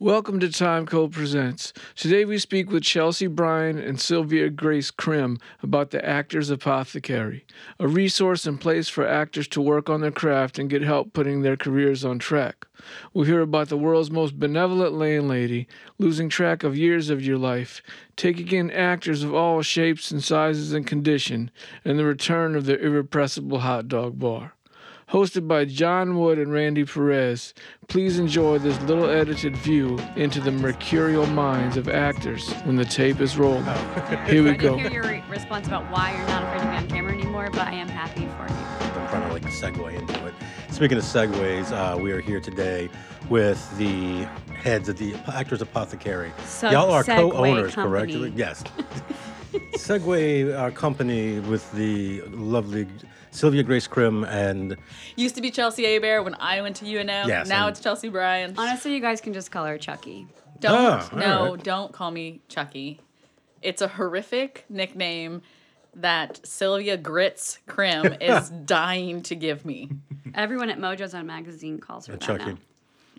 Welcome to Time Code Presents. Today we speak with Chelsea Bryan and Silvia Grace Krim about the Actors Apothecary, a resource and place for actors to work on their craft and get help putting their careers on track. We'll hear about the world's most benevolent landlady, losing track of years of your life, taking in actors of all shapes and sizes and condition, and the return of the irrepressible hot dog bar hosted by Jon Wood and Randy Perez. Please enjoy this little edited view into the mercurial minds of actors when the tape is rolled. Here we I go. didn't hear your response about why you're not afraid to be on camera anymore, but I am happy for you. I'm trying to like segue into it. Speaking of segues, uh, we are here today with the heads of the Actors Apothecary. So- Y'all are Segway co-owners, correct? Yes. Segway uh, company with the lovely Silvia Grace Krim and Used to be Chelsea Abear when I went to UNO. Yes, now and- it's Chelsea Bryan. Honestly, you guys can just call her Chucky. Don't Ah, all no, right. don't call me Chucky. It's a horrific nickname that Silvia Grits Krim is dying to give me. Everyone at Mojo's on Magazine calls her that Chucky. now.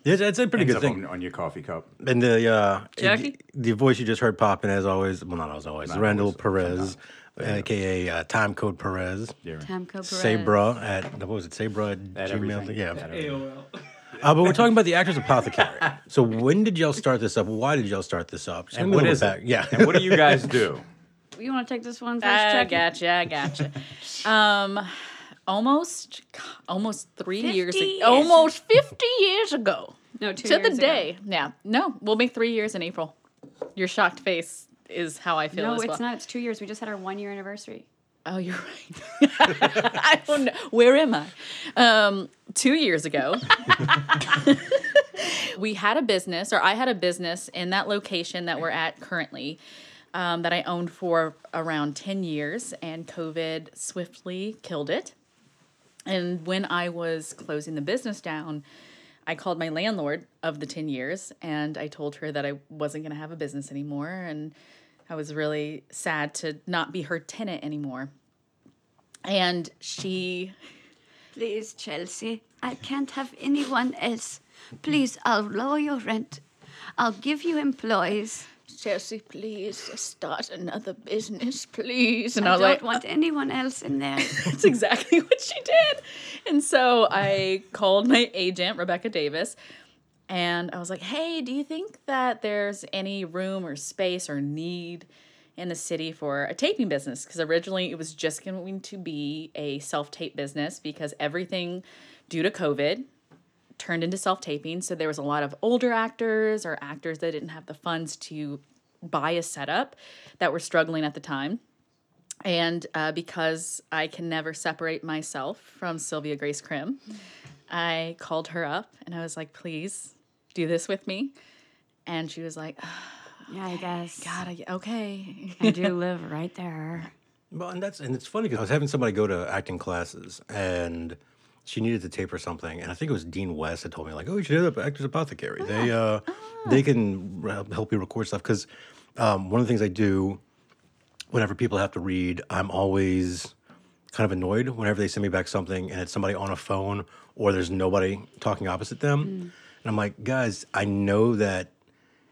Yeah, that's a pretty Ends good up thing. on, on your coffee cup. And the uh, Jackie? the voice you just heard popping as always, well not as always, Not Randall always, Perez, sometimes. Aka uh, Time Code Perez. Yeah. Tamco Perez. Sabra at what was it? Sabra at, At Gmail. everything. Yeah. At everything. Uh, but we're talking about the Actors Apothecary. So when did y'all start this up? Why did y'all start this up? Just And give me what little is bit it? Yeah. And what do you guys do? You want to take this one first, I Chucky? gotcha, I gotcha. um, almost, almost three 50 years, ago, years. almost fifty years ago. No, two to the years ago. day. Yeah, no, we'll make three years in April. Your shocked face is how I feel. No, it's well. not. It's two years. We just had our one year anniversary. Oh, you're right. I don't know. Where am I? Um, two years ago, we had a business, or I had a business in that location that we're at currently. Um, that I owned for around 10 years, and COVID swiftly killed it. And when I was closing the business down, I called my landlord of the 10 years and I told her that I wasn't going to have a business anymore. And I was really sad to not be her tenant anymore. And she, Please, Chelsea, I can't have anyone else. Please, I'll lower your rent. I'll give you employees. Chelsea, please start another business, please. And I, I, don't like, want anyone else in there. That's exactly what she did. And so I called my agent, Rebecca Davis, and I was like, hey, do you think that there's any room or space or need in the city for a taping business? Because originally it was just going to be a self tape business because everything due to COVID turned into self taping. So there was a lot of older actors or actors that didn't have the funds to buy a setup that were struggling at the time. And uh, because I can never separate myself from Silvia Grace Krim, I called her up and I was like, please do this with me. And she was like, Yeah, I guess. God, I, okay. I do live right there. Well, and that's and it's funny because I was having somebody go to acting classes and she needed to tape or something, and I think it was Dean West that told me like, "Oh, you should hit up Actors Apothecary. They uh, they can help you record stuff." Because um, one of the things I do whenever people have to read, I'm always kind of annoyed whenever they send me back something and it's somebody on a phone or there's nobody talking opposite them, and I'm like, guys, I know that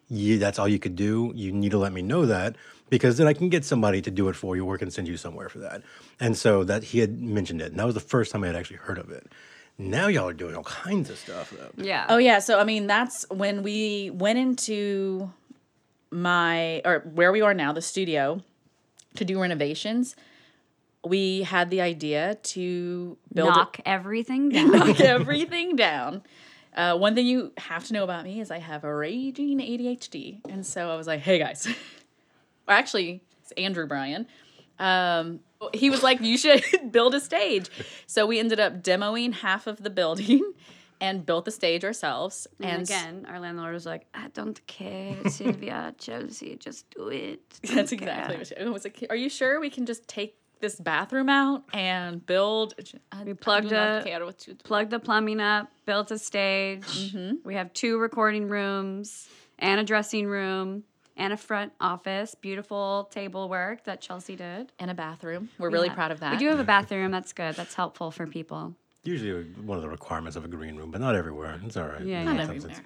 you, that's all you could do. You need to let me know that because then I can get somebody to do it for you or can send you somewhere for that. And so that he had mentioned it. And that was the first time I had actually heard of it. Now y'all are doing all kinds of stuff though. Yeah. Oh yeah, so I mean that's when we went into my or where we are now, the studio, to do renovations. We had the idea to build Knock everything down. knock everything down. Uh, one thing you have to know about me is I have a raging ADHD, and so I was like, "Hey guys," or actually, it's Andrew Bryan. Um, he was like, "You should build a stage." So we ended up demoing half of the building and built the stage ourselves. and And again, our landlord was like, I don't care, Silvia, Chelsea, just do it. that's exactly what she, I was like. Are you sure we can just take this bathroom out and build? We plugged a- care what you do. plugged the plumbing up, built a stage. Mm-hmm. We have two recording rooms and a dressing room and a front office. Beautiful table work that Chelsea did. and a bathroom. We're really proud of that. We do have a bathroom. That's good. That's helpful for people. Usually one of the requirements of a green room, but not everywhere. It's all right. Yeah, In yeah. that Not everywhere. it's-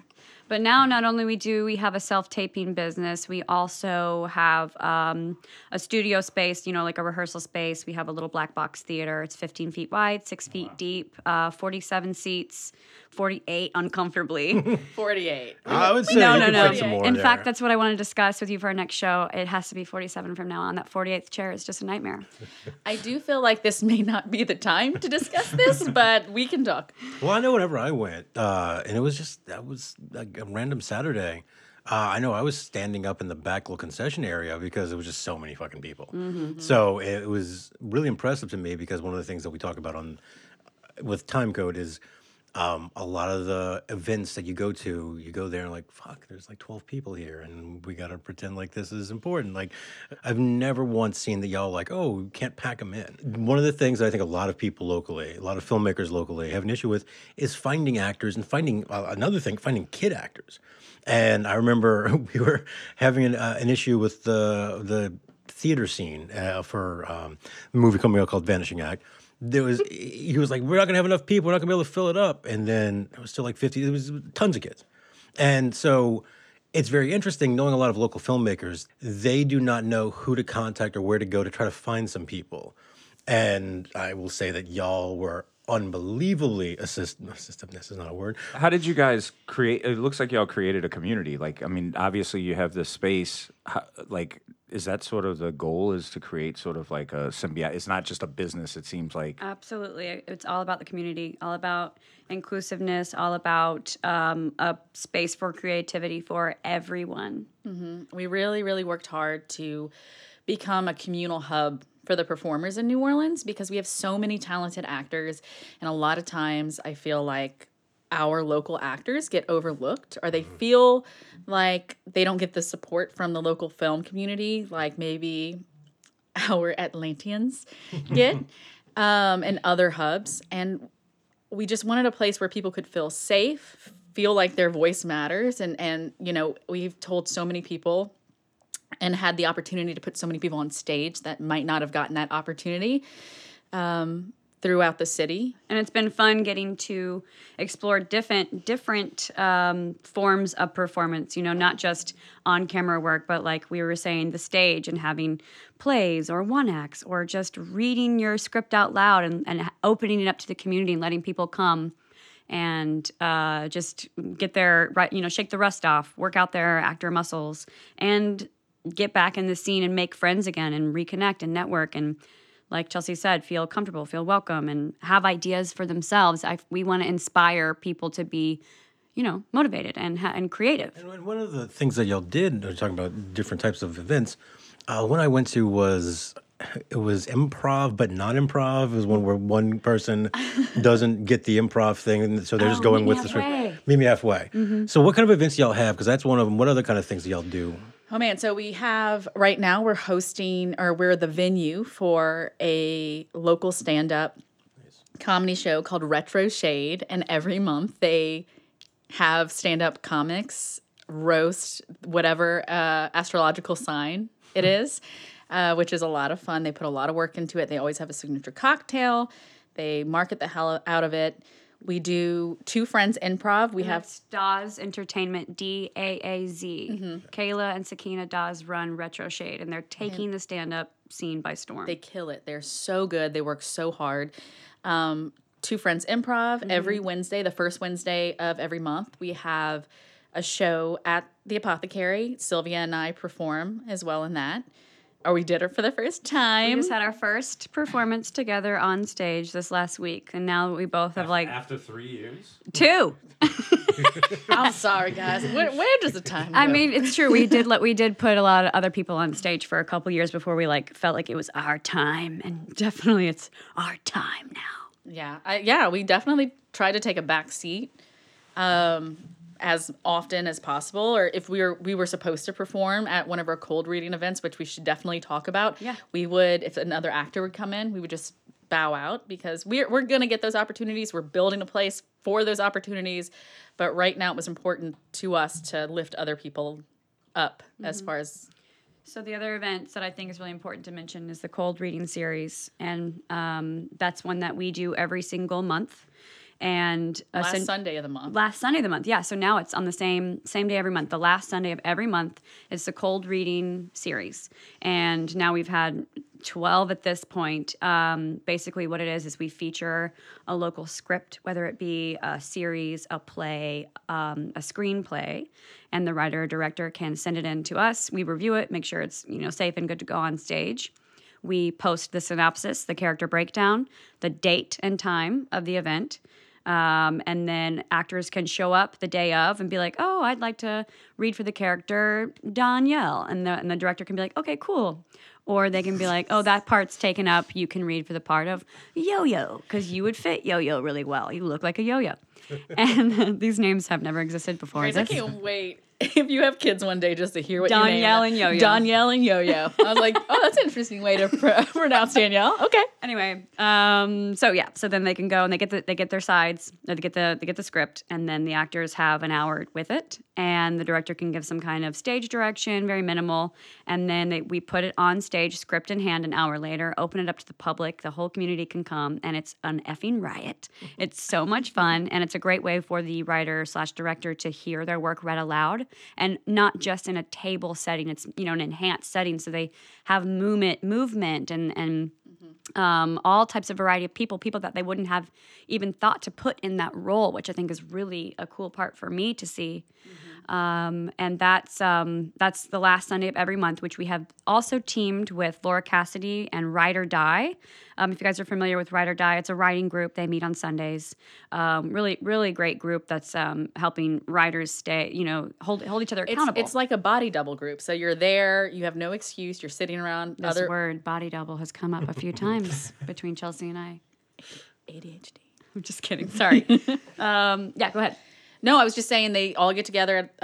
But now, not only we do we have a self taping business, we also have um, a studio space. You know, like a rehearsal space. We have a little black box theater. It's 15 feet wide, six feet deep, uh, 47 seats, 48 uncomfortably. 48. I would say no, you no, could no. some more In there. fact, that's what I want to discuss with you for our next show. It has to be 47 from now on. That 48th chair is just a nightmare. I do feel like this may not be the time to discuss this, but we can talk. Well, I know whenever I went, uh, and it was just that was like a random Saturday. Uh, I know I was standing up in the back little concession area because it was just so many fucking people. So it was really impressive to me because one of the things that we talk about on with time code is um, a lot of the events that you go to, you go there and like, fuck, there's like 12 people here and we got to pretend like this is important. Like, I've never once seen that y'all like, oh, we can't pack them in. One of the things I think a lot of people locally, a lot of filmmakers locally have an issue with is finding actors and finding uh, another thing, finding kid actors. And I remember we were having an, uh, an issue with the, the theater scene uh, for um, a movie coming out called Vanishing Act. There was he was like, we're not gonna have enough people, we're not gonna be able to fill it up, and then it was still like fifty. There was tons of kids, and so it's very interesting knowing a lot of local filmmakers. They do not know who to contact or where to go to try to find some people, and I will say that y'all were unbelievably assist assistiveness is not a word How did you guys create? It looks like y'all created a community. Like, I mean, obviously you have this space. How, like, is that sort of the goal? Is to create sort of like a symbiote? It's not just a business. It seems like Absolutely. It's all about the community, all about inclusiveness, all about um, a space for creativity for everyone. We really, really worked hard to become a communal hub for the performers in New Orleans because we have so many talented actors. And a lot of times I feel like our local actors get overlooked or they feel like they don't get the support from the local film community, like maybe our Atlanteans get um, and other hubs. And we just wanted a place where people could feel safe, feel like their voice matters. And, and you know, we've told so many people and had the opportunity to put so many people on stage that might not have gotten that opportunity um, throughout the city. and it's been fun getting to explore different different um, forms of performance you know not just on camera work but like we were saying the stage and having plays or one acts or just reading your script out loud and, and opening it up to the community and letting people come and uh, just get their you know shake the rust off work out their actor muscles and get back in the scene and make friends again and reconnect and network and like Chelsea said, feel comfortable, feel welcome, and have ideas for themselves. I, we want to inspire people to be, you know, motivated and ha- and creative. And one of the things that y'all did, we're talking about different types of events. Uh, one I went to was it was improv, but not improv. It was one where one person doesn't get the improv thing, and so they're just Oh, going meet with me the. Meet me halfway. So, what kind of events y'all have? Because that's one of them. What other kind of things do y'all do? Oh man, so we have right now we're hosting or we're the venue for a local stand-up comedy show called Retro Shade and every month they have stand-up comics roast whatever uh, astrological sign it is, uh, which is a lot of fun. They put a lot of work into it. They always have a signature cocktail. They market the hell out of it. We do two friends improv. We have That's Daaz Entertainment, D A A Z. Mm-hmm. Kayla and Sakina Daaz run Retro Shade, and they're taking the stand up scene by storm. They kill it. They're so good. They work so hard. Um, Two Friends Improv every Wednesday, the first Wednesday of every month, we have a show at the Apothecary. Silvia and I perform as well in that. Or we did it for the first we time. just had our first performance together on stage this last week, and now we both have like after three years. two. I'm sorry, guys. Where, where does the time go? I mean, it's true. We did let we did put a lot of other people on stage for a couple years before we like felt like it was our time, and definitely it's our time now. Yeah, I, yeah, we definitely tried to take a back seat um, as often as possible. Or if we were we were supposed to perform at one of our cold reading events, which we should definitely talk about. Yeah. we would. If another actor would come in, we would just bow out because we're we're gonna get those opportunities. We're building a place for those opportunities, but right now it was important to us to lift other people up as far as So the other events that I think is really important to mention is the cold reading series, and um, that's one that we do every single month. And Last Sunday of the month. last Sunday of the month. Yeah, so now it's on the same same day every month. The last Sunday of every month is the cold reading series, and now we've had twelve at this point. Um, basically, what it is is we feature a local script, whether it be a series, a play, um, a screenplay, and the writer or director can send it in to us. We review it, make sure it's you know safe and good to go on stage. We post the synopsis, the character breakdown, the date and time of the event. Um, and then actors can show up the day of and be like, "Oh, I'd like to read for the character Danielle," and the and the director can be like, "Okay, cool," or they can be like, "Oh, that part's taken up. You can read for the part of Yo-Yo because you would fit Yo-Yo really well. You look like a Yo-Yo." and these names have never existed before. Guys, I can't wait if you have kids one day just to hear what you name Danielle them. and Yo-Yo. Danielle and Yo-Yo. I was like, oh, that's an interesting way to pr- pronounce Danielle. Okay. anyway um so yeah so then they can go and they get the they get their sides or they get the they get the script and then the actors have an hour with it and the director can give some kind of stage direction very minimal and then they, we put it on stage script in hand an hour later open it up to the public the whole community can come and it's an effing riot it's so much fun and it's a great way for the writer slash director to hear their work read aloud and not just in a table setting. It's you know an enhanced setting so they have movement movement and and um, all types of variety of people, people that they wouldn't have even thought to put in that role, which I think is really a cool part for me to see. Um, and that's um, that's the last Sunday of every month, which we have also teamed with Laura Cassidy and Ride or Die. Um, if you guys are familiar with Ride or Die, it's a writing group. They meet on Sundays. Um, really, really great group that's um, helping writers stay, you know, hold hold each other It's, accountable. it's like a body double group. So you're there, you have no excuse, you're sitting around this other word body double has come up a few times between Chelsea and I. ADHD. I'm just kidding. Sorry. um, yeah, go ahead. No, I was just saying they all get together at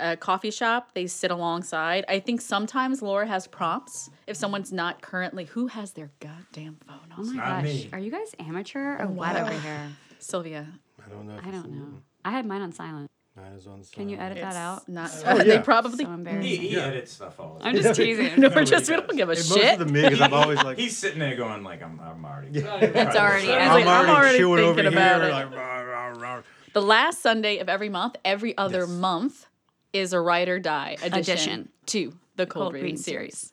uh, a coffee shop. They sit alongside. I think sometimes Laura has prompts. If someone's not currently, who has their goddamn phone Oh on? my not gosh. me. Are you guys amateur or what over here? Silvia. I don't know. I don't know. I had mine on silent. Mine is on Can you silent. edit that out? It's Not. Oh, They probably. So embarrassing. He, he edits stuff all the time. I'm just teasing. no, we're just. We don't give a Hey, most shit. of the me because I'm always like, He's sitting there going like, I'm, I'm already. It's already- I'm, I'm like, already, I'm already chewing over thinking here. about it. Like, rah, rah, rah. The last Sunday of every month, every other Yes. month, is a Ride or Die edition, Edition. to the Cold, Cold Reading, Reading series.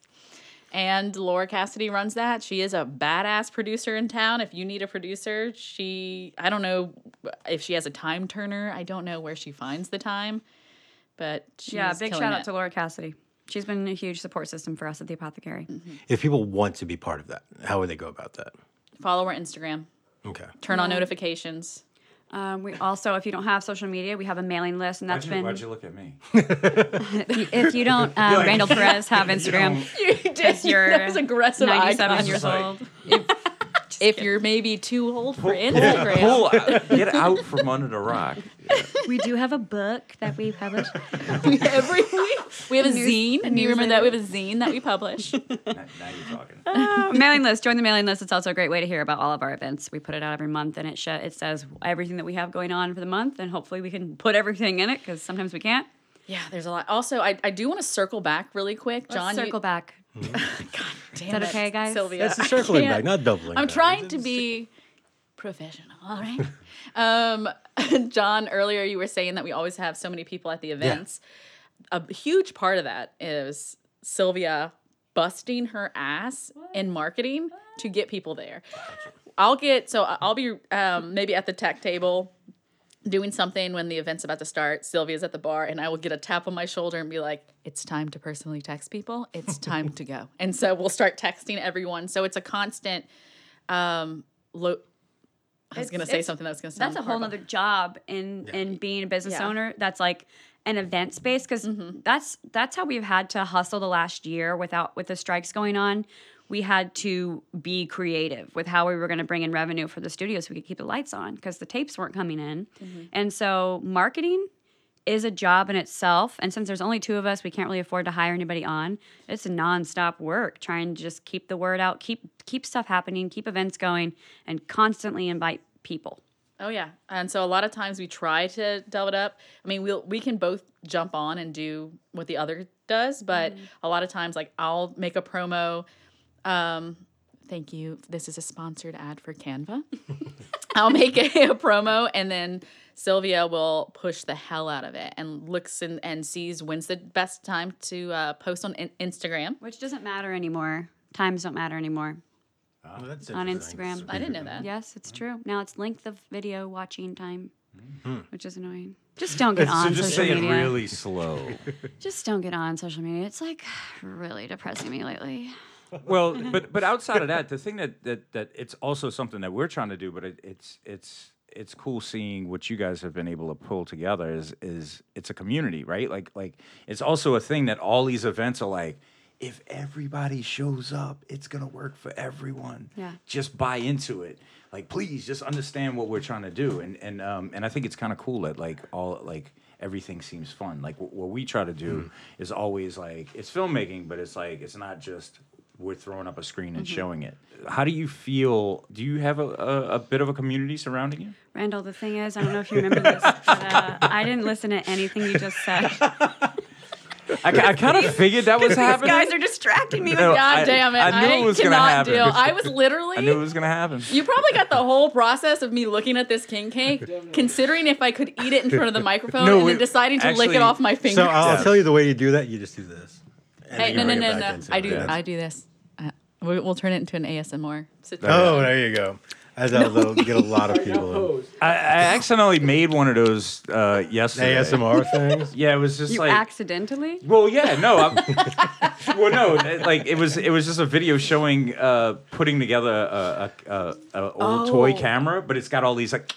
And Laura Cassidy runs that. She is a badass producer in town. If you need a producer, she, I don't know if she has a time turner. I don't know where she finds the time, but she's yeah, big shout out it. to Laura Cassidy. She's been a huge support system for us at the apothecary. Mm-hmm. If people want to be part of that, how would they go about that? Follow our Instagram, Okay. turn on notifications. Um, we also, if you don't have social media, we have a mailing list, and Why'd you, been. why'd you look at me? if you don't, um, Randall Perez have Instagram. You did. You're that was aggressive. eye 97 contact. years Like- old. If you're maybe too old for Instagram, pull out, get out from under the rock. We do have a book that we publish. every week we have a zine. And you remember that we have a zine that we publish. now, now you're talking. Uh, mailing list. Join the mailing list. It's also a great way to hear about all of our events. We put it out every month, and it sh- it says everything that we have going on for the month, and hopefully we can put everything in it because sometimes we can't. yeah, there's a lot. Also, I, I do want to circle back really quick, Let's Jon. you- circle back. God damn that it, okay, guys? Silvia. That's the circling can't- back, not doubling. I'm back. trying to be professional. All right. um, Jon, earlier you were saying that we always have so many people at the events. A huge part of that is Silvia busting her ass in marketing to get people there. I'll get so I'll be um, maybe at the tech table doing something when the event's about to start. Silvia's at the bar, and I will get a tap on my shoulder and be like, "It's time to personally text people. It's time to go." And so we'll start texting everyone. So it's a constant. Um, lo- I was gonna say something that was gonna sound That's a whole horrible. nother job in in being a business Yeah. owner. That's like an event space because that's that's how we've had to hustle the last year without with the strikes going on. We had to be creative with how we were going to bring in revenue for the studio so we could keep the lights on because the tapes weren't coming in. Mm-hmm. And so marketing is a job in itself. And since there's only two of us, we can't really afford to hire anybody on. It's a nonstop work trying to just keep the word out, keep keep stuff happening, keep events going, and constantly invite people. Oh yeah, and so a lot of times we try to delve it up. I mean, we'll we can both jump on and do what the other does, but mm-hmm. a lot of times, like I'll make a promo. Um, thank you. This is a sponsored ad for Canva. I'll make a, a promo, and then Silvia will push the hell out of it and looks and, and sees when's the best time to uh, post on in- Instagram. Which doesn't matter anymore. Times don't matter anymore. Oh, that's On. Instagram. I didn't know that. Yes, it's true. Now it's length of video watching time, which is annoying. Just don't get So on just social say it media. really slow. Just don't get on social media. It's like really depressing me lately. well, but but outside of that, the thing that that that it's also something that we're trying to do, but it, it's it's it's cool seeing what you guys have been able to pull together. Is is it's a community, right? Like like it's also a thing that all these events are like. If everybody shows up, it's gonna work for everyone. Yeah. Just buy into it. Like, please, just understand what we're trying to do. And and um and I think it's kind of cool that like all like everything seems fun. Like wh- what we try to do is always like it's filmmaking, but it's like it's not just we're throwing up a screen and showing it. How do you feel? Do you have a, a, a bit of a community surrounding you? Randall, the thing is, I don't know if you remember this, but uh, I didn't listen to anything you just said. I, kind of figured that was These happening. guys are distracting me. With No, God I- damn it! I knew it was gonna cannot happen. deal. I was literally. I knew it was gonna happen. You probably got the whole process of me looking at this king cake, considering if I could eat it in front of the microphone, No, and then deciding to lick it off my finger. So I'll Yeah. tell you the way you do that. You just do this. And hey, no, no, no, no. I do. Yeah. I do this. Uh, we- we'll turn it into an ASMR. Sit- Oh, there you go. As that'll, that'll get a lot of people. I, I accidentally made one of those uh, yesterday. ASMR things. Yeah, it was just You like accidentally? Well, yeah, no. I'm, well, no, it- like it was. It was just a video showing uh, putting together a, a, a, a old toy Oh. camera, but it's got all these like.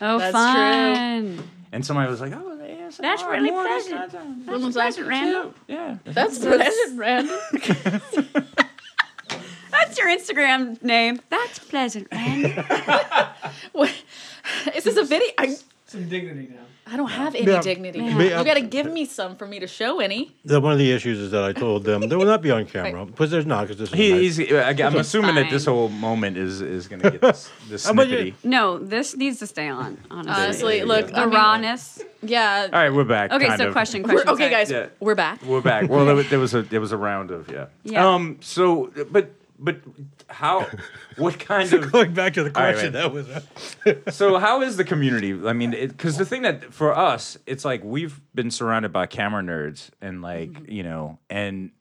Oh, That's fun. And somebody was like, "Oh, the ASMR That's really more pleasant. that, that." Someone's like, Randall. Yeah. That's pleasant, Randall. That's your Instagram name. That's pleasant, Randall. What- Is this a video? I, Some dignity now. I don't have any Yeah. dignity. Yeah. You got to give me some for me to show any. The, one of the issues is that I told them they will not be on camera because there's not because this is He, a nice- he's, I- I'm assuming that this whole moment is is going to get this, this How about you- snippety. No, this needs to stay on. Honestly, Honestly, look, the I mean, rawness. yeah. All right, we're back. Okay, so of. question, We're, question. okay, sorry. guys, Yeah. we're back. We're back. Well, there, was- there was a there was a round of yeah. Yeah. Um. So, but but how? What kind of? Going back to the question, man. that was. so how is the community i mean because the thing that for us it's like we've been surrounded by camera nerds and like Mm-hmm. you know and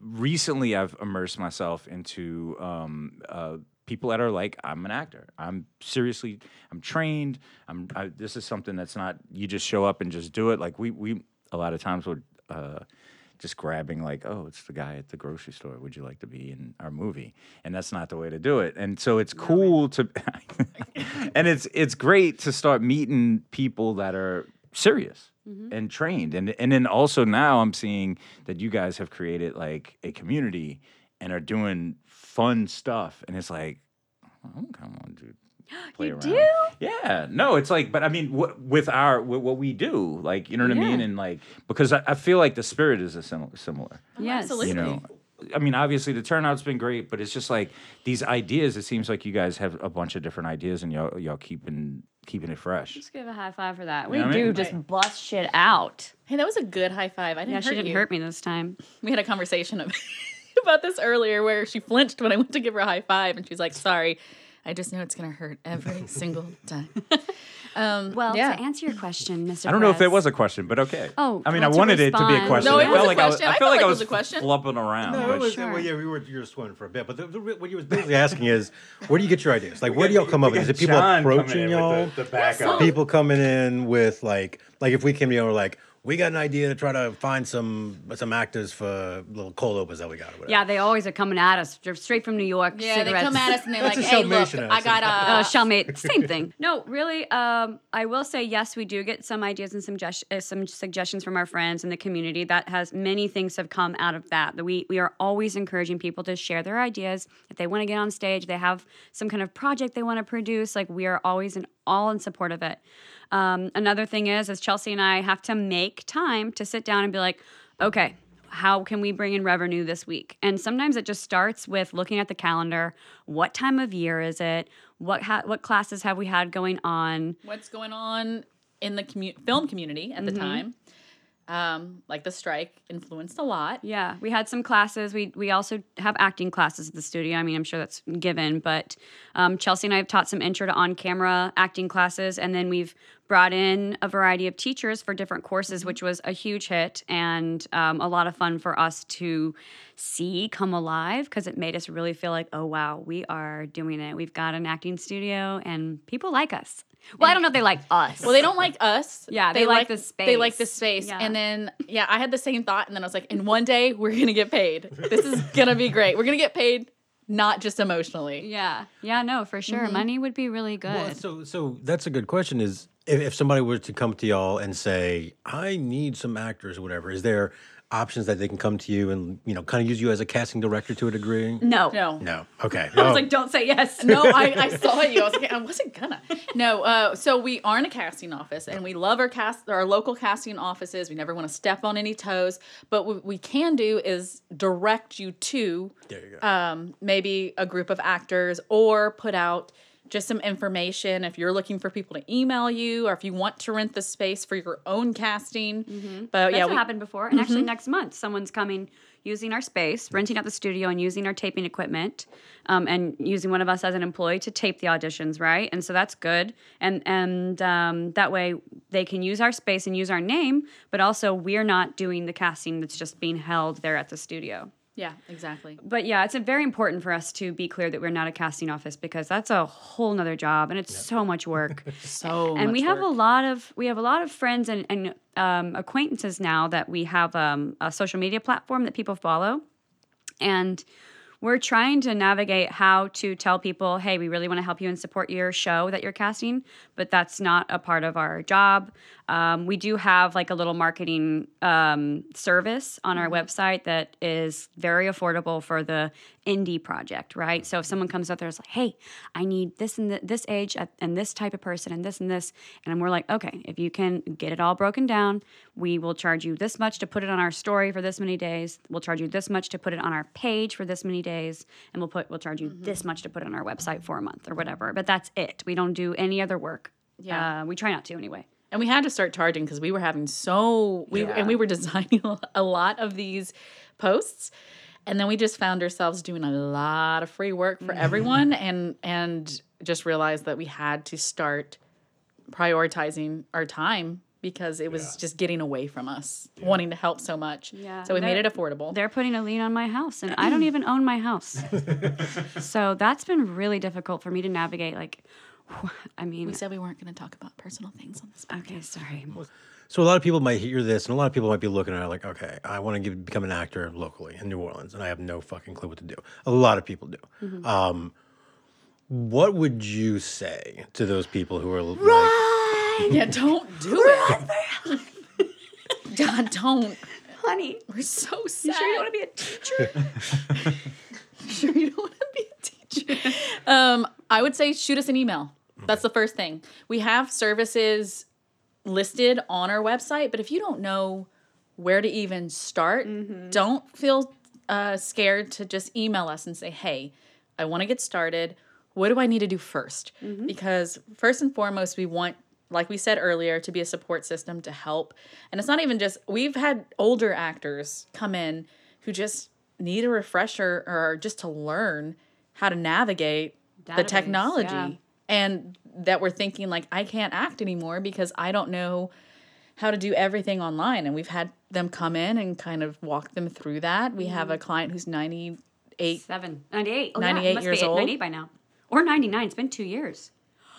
recently i've immersed myself into um, uh, people that are like i'm an actor i'm seriously i'm trained i'm I, this is something that's not you just show up and just do it like we we a lot of times would uh, just grabbing like, oh, it's the guy at the grocery store. Would you like to be in our movie? And that's not the way to do it. And so it's cool to, and it's it's great to start meeting people that are serious mm-hmm. and trained. And and then also now I'm seeing that you guys have created like a community and are doing fun stuff. And it's like, I'm kind of want to do. Play You around. do? Yeah, no, it's like, but I mean, wh- with our with what we do, like, you know what I mean, and like, because I, I feel like the spirit is a sim- similar oh, Yes. absolutely. you know i mean obviously the turnout's been great but it's just like these ideas it seems like you guys have a bunch of different ideas and y'all, y'all keeping keeping it fresh Just give a high five for that. We know what I do mean? just bust shit out. Hey, that was a good high five. I didn't Yeah, hurt she didn't you. hurt me this time. We had a conversation of, about this earlier where she flinched when I went to give her a high five and she's like, sorry. I just know it's going to hurt every single time. Um, Well, yeah. to answer your question, Mr. i don't know if it was a question but okay Oh, i mean well, i to wanted it to be a question No, it I was felt a like I question. I I felt felt like like I it was was a question. flopping around No, but it was, sure. well, yeah, we were you were swimming for a bit, but the, the, what you was basically asking is, where do you get your ideas? Like, where do y'all come up with? Is it people Jon approaching y'all? with the, the backup. people coming in with like, like if we came to you and were like, we got an idea to try to find some some actors for little cold opens that we got. Or whatever. Yeah, they always are coming at us They're straight from New York. yeah, they come at us and they're like, hey, look, Shelmation I got uh, a. Shellmate, same thing. No, really. Um, I will say yes, we do get some ideas and some sugges- uh, some suggestions from our friends in the community. That has many things have come out of that. That we we are always encouraging people to share their ideas if they want to get on stage, they have some kind of project they want to produce. Like we are always in all in support of it. Um, another thing is, is Chelsea and I have to make time to sit down and be like, okay, how can we bring in revenue this week? And sometimes it just starts with looking at the calendar. What time of year is it? What ha- what classes have we had going on? What's going on in the commu- film community at the time? Um, like the strike influenced a lot. Yeah, we had some classes. We we also have acting classes at the studio. I mean, I'm sure that's given, but um, Chelsea and I have taught some intro to on camera acting classes, and then we've brought in a variety of teachers for different courses, which was a huge hit and um, a lot of fun for us to see come alive because it made us really feel like, oh wow, we are doing it. We've got an acting studio, and people like us. Well, I don't know if they like us. Well, they don't like us. Yeah, they like the space. They like the space. space. Yeah. And then, yeah, I had the same thought. And then I was like, in one day, we're going to get paid. This is going to be great. We're going to get paid, not just emotionally. yeah, yeah, no, for sure. Mm-hmm. Money would be really good. Well, so so that's a good question. Is if, if somebody were to come to y'all and say, "I need some actors," or whatever, is there options that they can come to you and you know kind of use you as a casting director to a degree? no, No. No. Okay. I was Oh. like, don't say yes. no, I, I saw you. I was like, I wasn't gonna. No, uh, so we are in a casting office, and we love our cast, our local casting offices. We never want to step on any toes, but what we can do is direct you to there you go. um, maybe a group of actors, or put out just some information if you're looking for people to email you, or if you want to rent the space for your own casting. But Mm-hmm. That's yeah, what we, happened before. And actually, next month, someone's coming using our space, renting out the studio, and using our taping equipment, um, and using one of us as an employee to tape the auditions, right? And so that's good. And and um, that way they can use our space and use our name, but also we're not doing the casting that's just being held there at the studio. Yeah, exactly. But yeah, it's a very important for us to be clear that we're not a casting office because that's a whole nother job and it's so much work. So and much we have a lot of we have a lot of friends and, and um, acquaintances now that we have um, a social media platform that people follow and we're trying to navigate how to tell people hey we really want to help you and support your show that you're casting but that's not a part of our job. Um, we do have like a little marketing um, service on our website that is very affordable for the indie project right? So if someone comes up there is like hey i need this and th- this age and this type of person and this and this and we're like okay if you can get it all broken down we will charge you this much to put it on our story for this many days. We'll charge you this much to put it on our page for this many days and we'll put we'll charge you this much to put on our website for a month or whatever but that's it. We don't do any other work. Yeah. uh, we try not to anyway. And we had to start charging because we were having so we and we were designing a lot of these posts and then we just found ourselves doing a lot of free work for everyone and and just realized that we had to start prioritizing our time because it was just getting away from us wanting to help so much. Yeah, so we made it affordable. they're putting a lien on my house and i don't even own my house. So that's been really difficult for me to navigate like i mean we said we weren't going to talk about personal things on this podcast. okay sorry. So a lot of people might hear this, and a lot of people might be looking at it like, okay, I want to become an actor locally in New Orleans, and I have no fucking clue what to do. A lot of people do. Um, what would you say to those people who are like, yeah don't do it. God, don't. Honey we're so sad you sure you want to be a teacher? Sure you don't want to be a teacher. Um, I would say shoot us an email. That's the first thing. We have services listed on our website, but if you don't know where to even start, don't feel uh, scared to just email us and say, hey, I want to get started. What do I need to do 1st Because first and foremost, we want like we said earlier, to be a support system to help. And it's not even just, we've had older actors come in who just need a refresher or just to learn how to navigate the technology. yeah. And that we're thinking, like, I can't act anymore because I don't know how to do everything online. And we've had them come in and kind of walk them through that. We have mm-hmm. a client who's 98 Seven. 98. Oh, 98 yeah, years old. 98 by now. Or 99. It's been two years.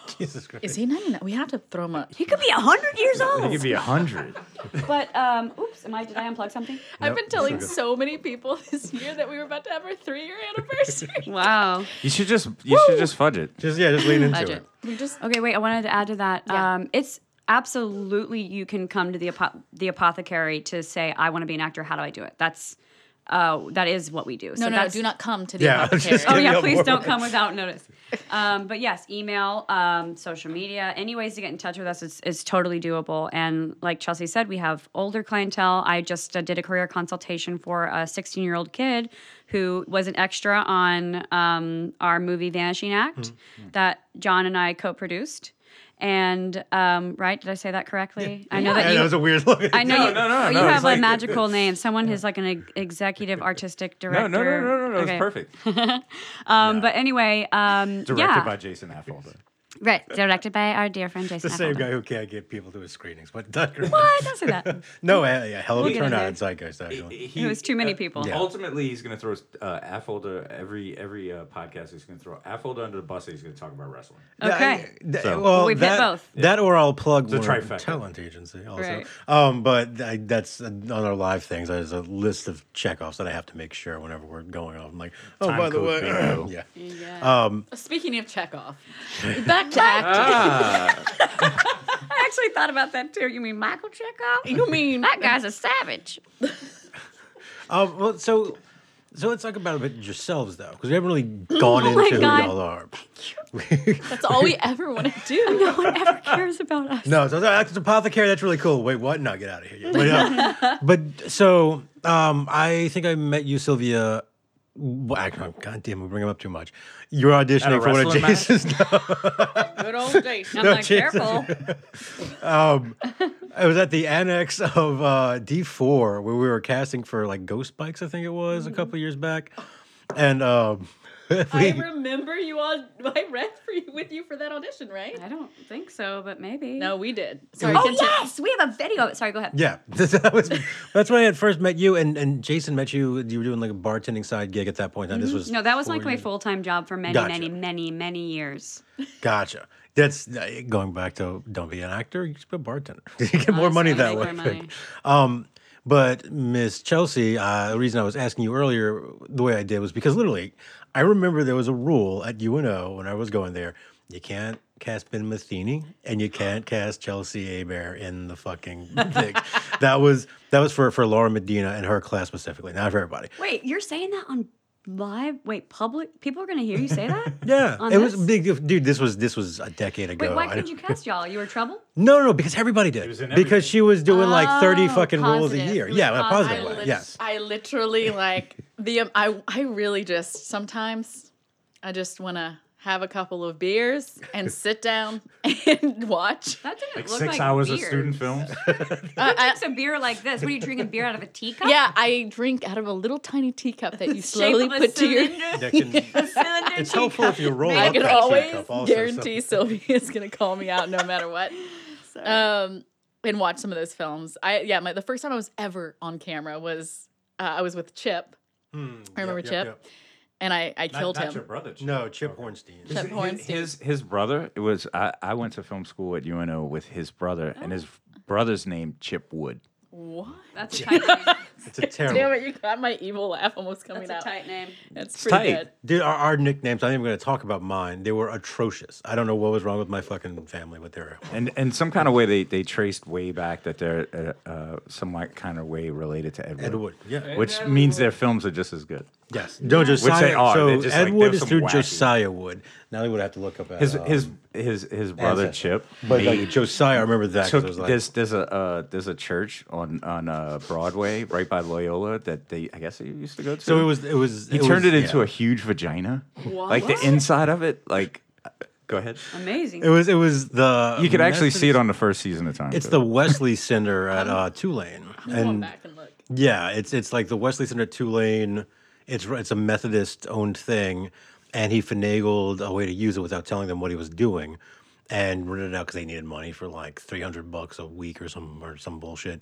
Jesus Christ? Is he 99? We have to throw him a. He could be 100 years old. He could be a hundred. But, um, oops, am I, did I unplug something? I've been telling so many people this year that we were about to have our three year anniversary. Wow. You should just you should just fudge it. Just yeah, just lean into Budget. it. we just Okay, wait. I wanted to add to that. Yeah. Um, it's absolutely you can come to the apo- the apothecary to say I want to be an actor. How do I do it? That's uh, that is what we do. No, so no, no, that's, do not come to the Yeah, apothecary. Oh yeah, Yeah, please don't come without notice. Um, but yes, email, um, social media, any ways to get in touch with us is, is totally doable. And like Chelsea said, we have older clientele. I just uh, did a career consultation for a 16 year old kid who was an extra on um, our movie Vanishing Act that Jon and I co-produced. And um, right, did I say that correctly? I know Yeah, that you. that was a weird look. I know No, you, no, no, you no, have a like- magical name. Someone who's like an ex- executive artistic director. no, no, no, no, no. Okay. It's perfect. Um, But anyway, um, Directed yeah. by Jason Affolter. Right, directed by our dear friend Jason. the same Affolter. guy who can't get people to his screenings, but Tucker. What? Don't say that. No, uh, yeah, hell of We'll a get turnout there. in Zeitgeist, actually. He- It was too many uh, people. Yeah. Ultimately, he's going to throw uh, Affolter every every uh, podcast. He's going to throw Affolter under the bus. and He's going to talk about wrestling. Okay. Th- So- well, We've hit that, both. That or I'll plug It's a Warner trifecta. talent agency also. Right. Um, but I, that's on our live things. There's a list of checkoffs that I have to make sure whenever we're going off. I'm like, oh, Time by the code way, bingo. yeah. Speaking of Chekhov, back to acting. I actually thought about that too. You mean Michael Chekhov? You mean That guy's a savage. Um, well, so so let's talk about a bit yourselves though, because we haven't really gone Oh my into who God. y'all are. that's all we ever want to do? No one ever cares about us. No, so that's apothecary. That's really cool. Wait, what? No, get out of here. But, uh, but so um, I think I met you, Silvia. Well, actually, God damn, we bring him up too much. You're auditioning for one of wrestling match? Jason's. Good old Jason. I'm No, like, Jesus. careful. um, I was at the annex of uh, D4 where we were casting for like Ghost Bikes, I think it was, a couple years back, and um, I remember you all. I read for you with you for that audition, right? I don't think so, but maybe. No, we did. Sorry, Oh continue. yes, we have a video. Sorry, go ahead. yeah, that was that's when I had first met you, and, and Jason met you. You were doing like a bartending side gig at that point. in time. This was No, that was four like my full time job for many, Gotcha. many, many, many years. Gotcha. That's uh, going back to don't be an actor. You just be a bartender. you get more money that way. money. Um, but Miss Chelsea, uh, the reason I was asking you earlier the way I did was because literally, I remember there was a rule at UNO when I was going there. You can't cast Ben Matheny and you can't cast Chelsea Abear in the fucking thing. that was that was for for Laura Medina and her class specifically, not for everybody. Wait, you're saying that on live? Wait, public? People are gonna hear you say that? Yeah, On it was big, dude. This was this was a decade ago. Wait, why couldn't you cast y'all? You were trouble? No, no, no, because everybody did. because she was doing like 30 fucking roles a year. It Yeah, in a positive. positive I way. lit- Yes. I literally like the um, I I really just sometimes I just want to have a couple of beers and sit down and watch. That didn't look Like look six like hours beer. of student films. I- I- Drinks a beer like this. What are you drinking? Beer out of a teacup? yeah, I drink out of a little tiny teacup that you Shape slowly of a put to your. cylinder. That can- A cylinder it's helpful if you roll I up can that always teacup also, so- guarantee Silvia is gonna call me out no matter what. Um, and watch some of those films. I yeah, my the first time I was ever on camera was uh, I was with Chip, Hmm, I remember yep, Chip. yep, and I I killed not him. your brother. yep. No, Chip Hornstein. Chip His- Hornstein. His his brother. It was I, I went to film school at UNO with his brother, and oh. his brother's name Chip Wood. What? That's a tight name. It's a terrible. Damn it! You got my evil laugh almost coming That's a out. tight name. It's pretty tight. good. Dude, our, our nicknames, I'm not even going to talk about mine. They were atrocious. I don't know what was wrong with my fucking family, but they were. And and some kind of way they, they traced way back that they're uh, uh, some like kind of way related to Edward. Wood, Ed Wood, yeah. which means their films are just as good. Yes. No, Josiah. they are. So They're just Ed like- Wood they're is through wacky- Josiah Wood. Now they would have to look up at His um, his his his brother ancestry. Chip But like Josiah, I remember that. 'cause took it was like, there's there's a uh, there's a church on on uh, Broadway right by Loyola that they I guess they used to go to. so it was. It was. he turned was, it into yeah. a huge vagina, like the inside of it. Like, uh, go ahead. Amazing. It was. It was the. You could actually see it on the first season of Time. It's the Wesley Center at uh, Tulane, I'm going and back and look. yeah, it's it's like the Wesley Center at Tulane. It's it's a Methodist owned thing, and he finagled a way to use it without telling them what he was doing, and rented it out because they needed money for like three hundred bucks a week or some or some bullshit,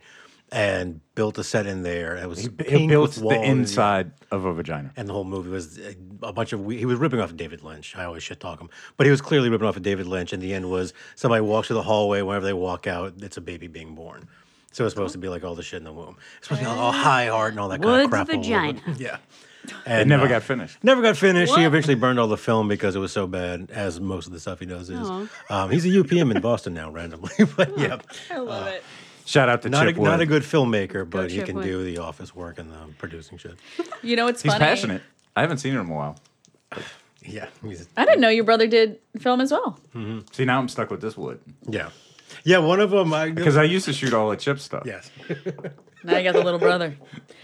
and built a set in there. It was he pink built with the walls, inside of a vagina. and the whole movie was a, a bunch of we- he was ripping off David Lynch. I always shit talk him, but he was clearly ripping off of David Lynch. And the end was somebody walks through the hallway. Whenever they walk out, it's a baby being born. So it's supposed to be like all the shit in the womb. It's supposed to be all, all high heart and all that kind Woods of crap. all over. vagina. Yeah. It never uh, got finished. Never got finished. He eventually burned all the film because it was so bad, as most of the stuff he does is. Um, he's a UPM in Boston now, randomly. but yeah, I love Uh, it. Shout out to Not a, Chip Wood. not a good filmmaker, but he Chip can Wood. do the office work and the producing shit. You know what's funny? He's funny? passionate. I haven't seen him in a while. Yeah, he's, I didn't know your brother did film as well. See, now I'm stuck with this wood yeah, yeah. One of them, I because I used to shoot all the Chip stuff. yes. Now you got the little brother.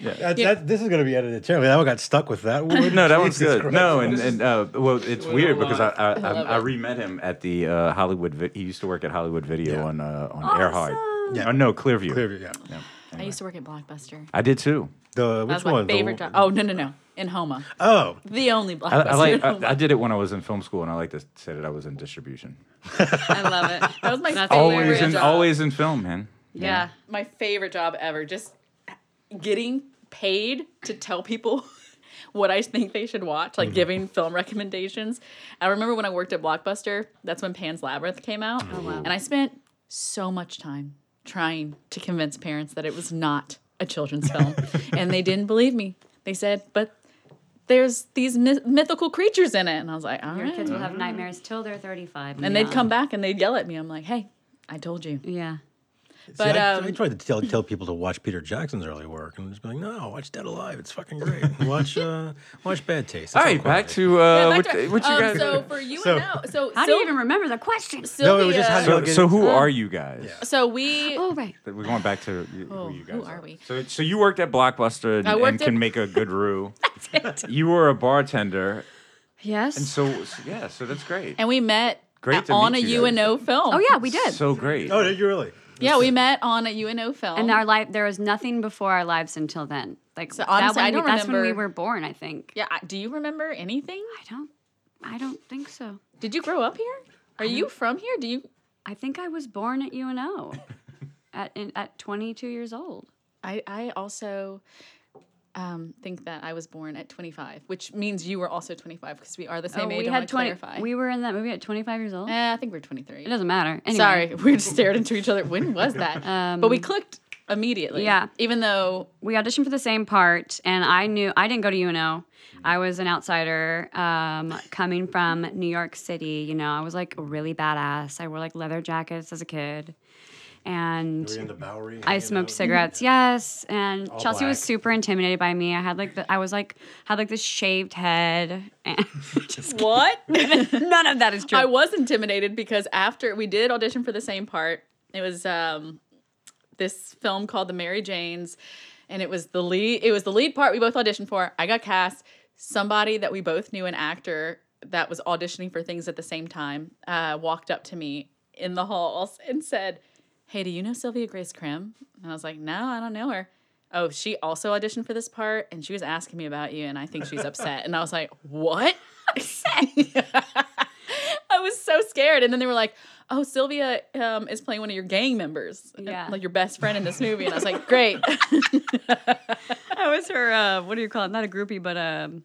That, that, this is going to be edited terribly. That one got stuck with that wood. No, that one's good. Christ. No, and, and uh, well, it's weird because I I, love I, I it. re met him at the uh, Hollywood. Vi- he used to work at Hollywood Video Yeah. on uh, on Air High. Yeah. Oh, no, Clearview. Clearview, yeah. Yeah. I used to work at Blockbuster. I did too. The which That was my one? The- favorite job. Oh no no no! In Houma, Oh, the only I, Blockbuster. I like. I, I did it when I was in film school, and I like to say that I was in distribution. I love it. that was my That's favorite Always in job. always in film, man. Yeah. my favorite job ever. Just getting paid to tell people what I think they should watch, like mm-hmm. giving film recommendations. I remember when I worked at Blockbuster, that's when Pan's Labyrinth came out. Oh, wow. And I spent so much time trying to convince parents that it was not a children's film. and they didn't believe me. They said, but there's these myth- mythical creatures in it. And I was like, all Your right. kids will have nightmares till they're 35. And they'd come back and they'd yell at me. I'm like, hey, I told you. Yeah. But See, I, um, I tried to tell tell people to watch Peter Jackson's early work and just be like, no, watch Dead Alive. It's fucking great. watch uh, watch Bad Taste. All It's right, quality. back to uh, Yeah, back what, to- what you um, guys. So for you So- and now, so How do you even remember the question? No, it was just how Silvia- to- so, so who are you guys? So we. Oh, right. We're going back to y- Oh, who you who guys are we? So, so you worked at Blockbuster and, I worked and can make a good roux. You were a bartender, Yes. and so so- yeah, so that's great. And we met Great at- on meet a you. UNO film. oh, yeah, we did. So great. Oh, did you really? Yeah, we met on a UNO film. and our life, there was nothing before our lives until then. Like, So that honestly, when I don't that's when we were born, I think. yeah, do you remember anything? I don't, I don't think so. Did you grow up here? Are you from here? Do you? I think I was born at UNO at, in, at 22 years old. I I also um, think that I was born at 25, which means you were also 25 because we are the same Oh, age. we I had wanna 20. clarify. We were in that movie at 25 years old. Eh, I think we're 23. It doesn't matter. Anyway. Sorry, we just stared into each other. When was that? Um, but we clicked immediately. yeah. Even though we auditioned for the same part and i knew i didn't go to uno i was an outsider um, coming from new york city you know i was like really badass i wore like leather jackets as a kid and in the Bowery? I smoked cigarettes, yes. And Chelsea was super intimidated by me. I had like the, I was like had like this shaved head, and just what? none of that is true. I was intimidated because after we did audition for the same part, it was um, this film called The Mary Janes, and it was the lead. It was the lead part we both auditioned for. I got cast. Somebody that we both knew, an actor that was auditioning for things at the same time, uh, walked up to me in the halls and said, "Hey, do you know Silvia Grace Krim?" And I was like, "No, I don't know her." Oh, she also auditioned for this part, and she was asking me about you, and I think she's upset. And I was like, "What?" I was so scared. And then they were like, "Oh, Silvia um, is playing one of your gang members, uh, Yeah. like your best friend in this movie." And I was like, "Great." I was her. Uh, what do you call it? Not a groupie, but um.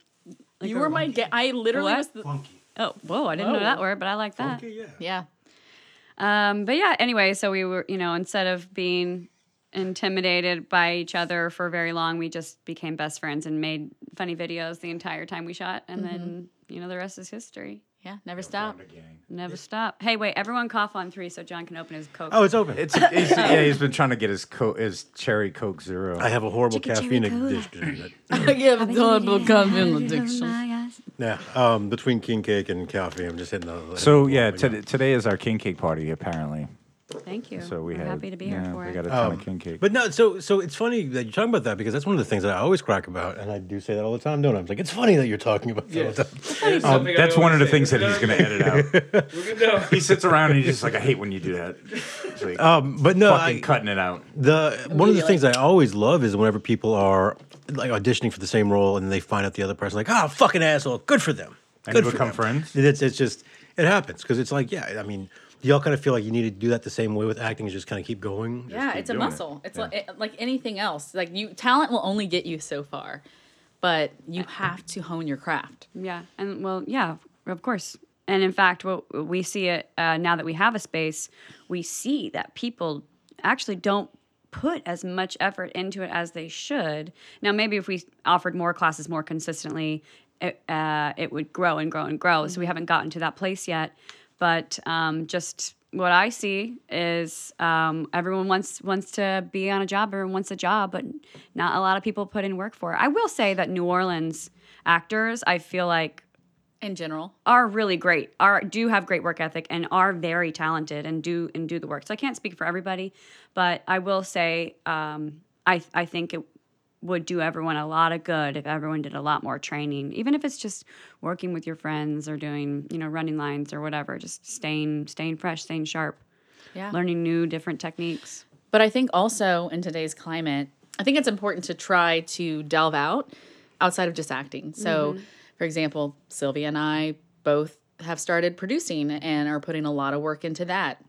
like you were my. Ga- I literally What? was. The- Funky. Oh, whoa! I didn't know that word, but I like that. Funky, yeah. yeah. Um, but yeah, anyway, so we were, you know, instead of being intimidated by each other for very long, we just became best friends and made funny videos the entire time we shot. And then, you know, the rest is history. Yeah. Never stop. Never stop. Hey, wait, everyone cough on three so Jon can open his Coke. Oh, it's open. It's, he's, yeah, he's been trying to get his co- his cherry Coke Zero. I have a horrible Chicka caffeine addiction. I have a horrible caffeine addiction. Yeah, um, between king cake and coffee, I'm just hitting the. so hitting the yeah, wall, t- today is our king cake party apparently. Thank you. So we We're had happy to be here yeah, for we it. got a ton Um, of king cake. But no, so so it's funny that you're talking about that because that's one of the things that I always crack about, and I do say that all the time, don't I? I'm like, it's funny that you're talking about that all the time. Um, that's one of the things that he's going to edit out. We're good now. He sits around and he's just like, I hate when you do that. It's like, Um, but no, fucking I, cutting it out. the one of the things I always love is whenever people are like auditioning for the same role and they find out the other person, like, oh, fucking asshole, good for them, And good you for become them." friends? It's it's just it happens because it's like, yeah, I mean, y'all kind of feel like you need to do that the same way with acting, is just kind of keep going. Yeah, keep it's a doing it. muscle. It's Yeah. like it, like anything else. Like you, talent will only get you so far, but you have to hone your craft. Yeah, and well, yeah, of course. And in fact, what we see it uh, now that we have a space, we see that people actually don't put as much effort into it as they should. Now, maybe if we offered more classes more consistently, it, uh, it would grow and grow and grow. So we haven't gotten to that place yet. But um, just what I see is um, everyone wants wants to be on a job. Everyone wants a job, but not a lot of people put in work for it. I will say that New Orleans actors, I feel like, In general, are really great. Are do have great work ethic and are very talented and do and do the work. So I can't speak for everybody, but I will say um, I I think it would do everyone a lot of good if everyone did a lot more training, even if it's just working with your friends or doing you know running lines or whatever. Just staying staying fresh, staying sharp, yeah. learning new different techniques. But I think also in today's climate, I think it's important to try to delve out outside of just acting. So, for example, Silvia and I both have started producing and are putting a lot of work into that.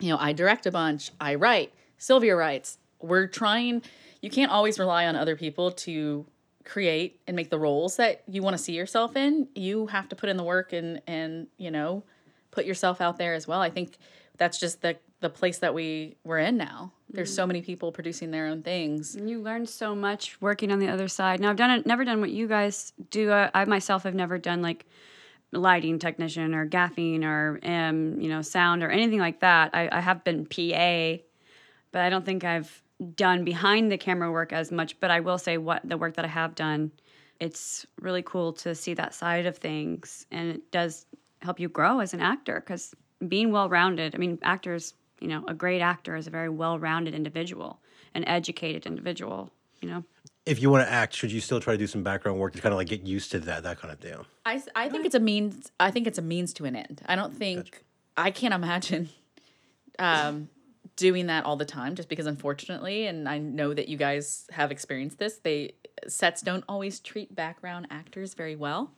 You know, I direct a bunch, I write, Silvia writes. We're trying, you can't always rely on other people to create and make the roles that you want to see yourself in. You have to put in the work and and, you know, put yourself out there as well. I think that's just the the place that we we're in now. There's so many people producing their own things. And you learn so much working on the other side. Now I've done it, never done what you guys do. I, I myself have never done like lighting technician or gaffing or um, you know sound or anything like that. I, I have been PA, but I don't think I've done behind the camera work as much. But I will say what the work that I have done, it's really cool to see that side of things, and it does help you grow as an actor because being well rounded. I mean, actors, you know, a great actor is a very well rounded individual, an educated individual. You know, If you want to act, should you still try to do some background work to kind of like get used to that, that kind of deal? I, I think it's a means I think it's a means to an end. I don't think I can't imagine um, doing that all the time just because unfortunately and I know that you guys have experienced this they sets don't always treat background actors very well.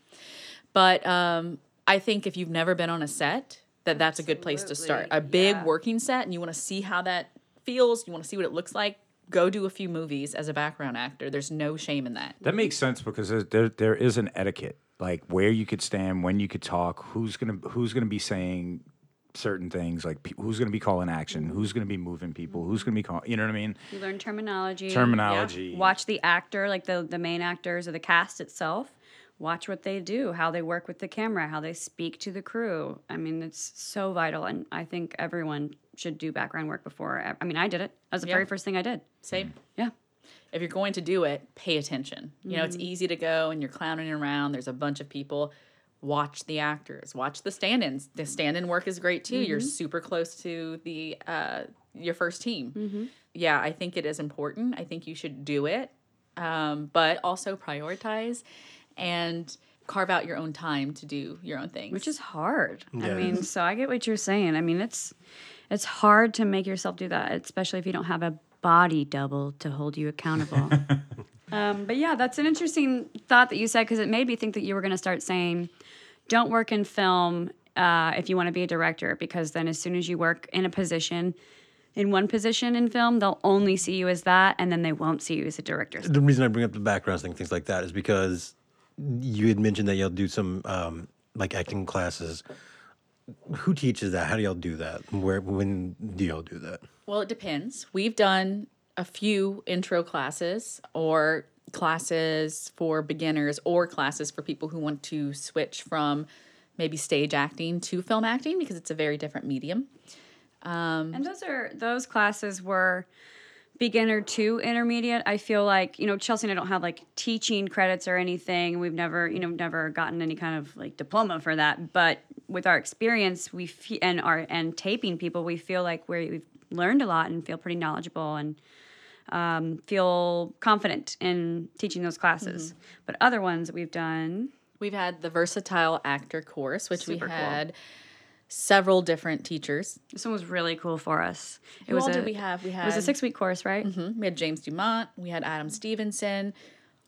But um, I think if you've never been on a set that that's a good place to start. A big working set and you want to see how that feels, you want to see what it looks like, go do a few movies as a background actor. There's no shame in that. That makes sense because there, there there is an etiquette, like where you could stand, when you could talk, who's gonna who's gonna be saying certain things, like pe- who's gonna be calling action, mm-hmm. who's gonna be moving people, who's mm-hmm. gonna be calling, you know what I mean? you learn terminology. Terminology. Watch the actor, like the the main actors or the cast itself. Watch what they do, how they work with the camera, how they speak to the crew. I mean, it's so vital, and I think everyone should do background work before. I mean, I did it. That was the Yeah. very first thing I did. Same. Yeah. if you're going to do it, pay attention. You know, it's easy to go and you're clowning around. There's a bunch of people. Watch the actors. Watch the stand-ins. The stand-in work is great too. You're super close to the uh, your first team. Yeah, I think it is important. I think you should do it, um, but also prioritize and carve out your own time to do your own things. which is hard. I mean, so I get what you're saying. I mean, it's it's hard to make yourself do that, especially if you don't have a body double to hold you accountable. um, but yeah, that's an interesting thought that you said because it made me think that you were going to start saying, "Don't work in film uh, if you want to be a director," because then as soon as you work in a position. In one position in film, they'll only see you as that, and then they won't see you as a director. The reason I bring up the backgrounds thing, things like that, is because you had mentioned that y'all do some um, like acting classes. Who teaches that? How do y'all do that? Where when do y'all do that? Well, it depends. We've done a few intro classes or classes for beginners or classes for people who want to switch from maybe stage acting to film acting because it's a very different medium. And those are those classes were beginner to intermediate. I feel like you know Chelsea and I don't have like teaching credits or anything. We've never you know never gotten any kind of like diploma for that. But with our experience, we fe- and our and taping people, we feel like we we've learned a lot and feel pretty knowledgeable and um, feel confident in teaching those classes. But other ones that we've done, We've had the versatile actor course, which Super we cool. Several different teachers. this one was really cool for us. It Who was all a, did we have? We had It was a six week course, right? Mhm. We had James Dumont. We had Adam Stevenson,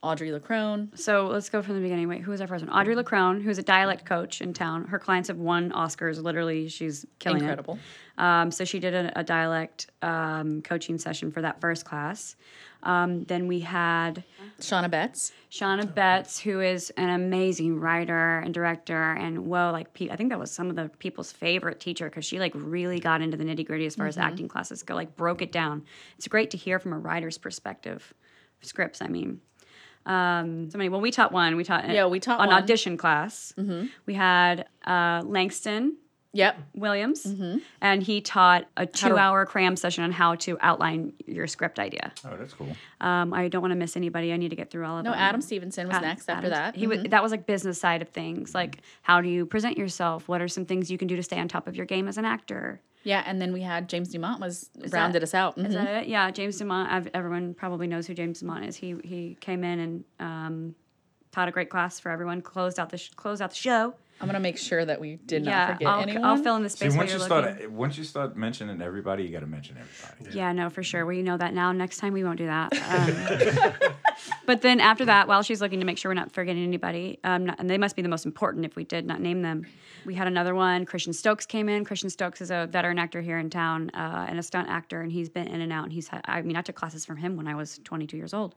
Audrey LaCrone. So let's go from the beginning. Wait, who was our first one? Audrey LaCrone, who's a dialect coach in town. Her clients have won Oscars. Literally, she's killing Incredible. it. Um, so she did a, a dialect um, coaching session for that first class. Um, then we had Shauna Betts. Shauna Betts, who is an amazing writer and director, and whoa, like I think that was some of the people's favorite teacher because she like really got into the nitty gritty as far as acting classes go, like broke it down. It's great to hear from a writer's perspective, scripts. I mean, um, so many. Well, we taught one. We taught Yeah, we taught an one. audition class. We had uh, Langston Yep. Williams, and he taught a two-hour cram session on how to outline your script idea. Oh, that's cool. Um, I don't want to miss anybody. I need to get through all of No, them. No, Adam Stevenson was Ad- next after Adams. that. He was that was like business side of things, like how do you present yourself? What are some things you can do to stay on top of your game as an actor? Yeah, and then we had James Dumont was rounded us out. Is Mhm. that it? Yeah, James Dumont. I've, everyone probably knows who James Dumont is. He he came in and um, taught a great class for everyone. Closed out the sh- closed out the show. I'm gonna make sure that we did not forget I'll, anyone. I'll fill in the space while once you're you looking. start once you start mentioning everybody, you got to mention everybody. Yeah, no, for sure. We know that now. Next time we won't do that. Um, but then after that, while she's looking to make sure we're not forgetting anybody, um, not- and they must be the most important if we did not name them. We had another one. Christian Stokes came in. Christian Stokes is a veteran actor here in town uh, and a stunt actor, and he's been in and out. And he's had, I mean, I took classes from him when I was 22 years old.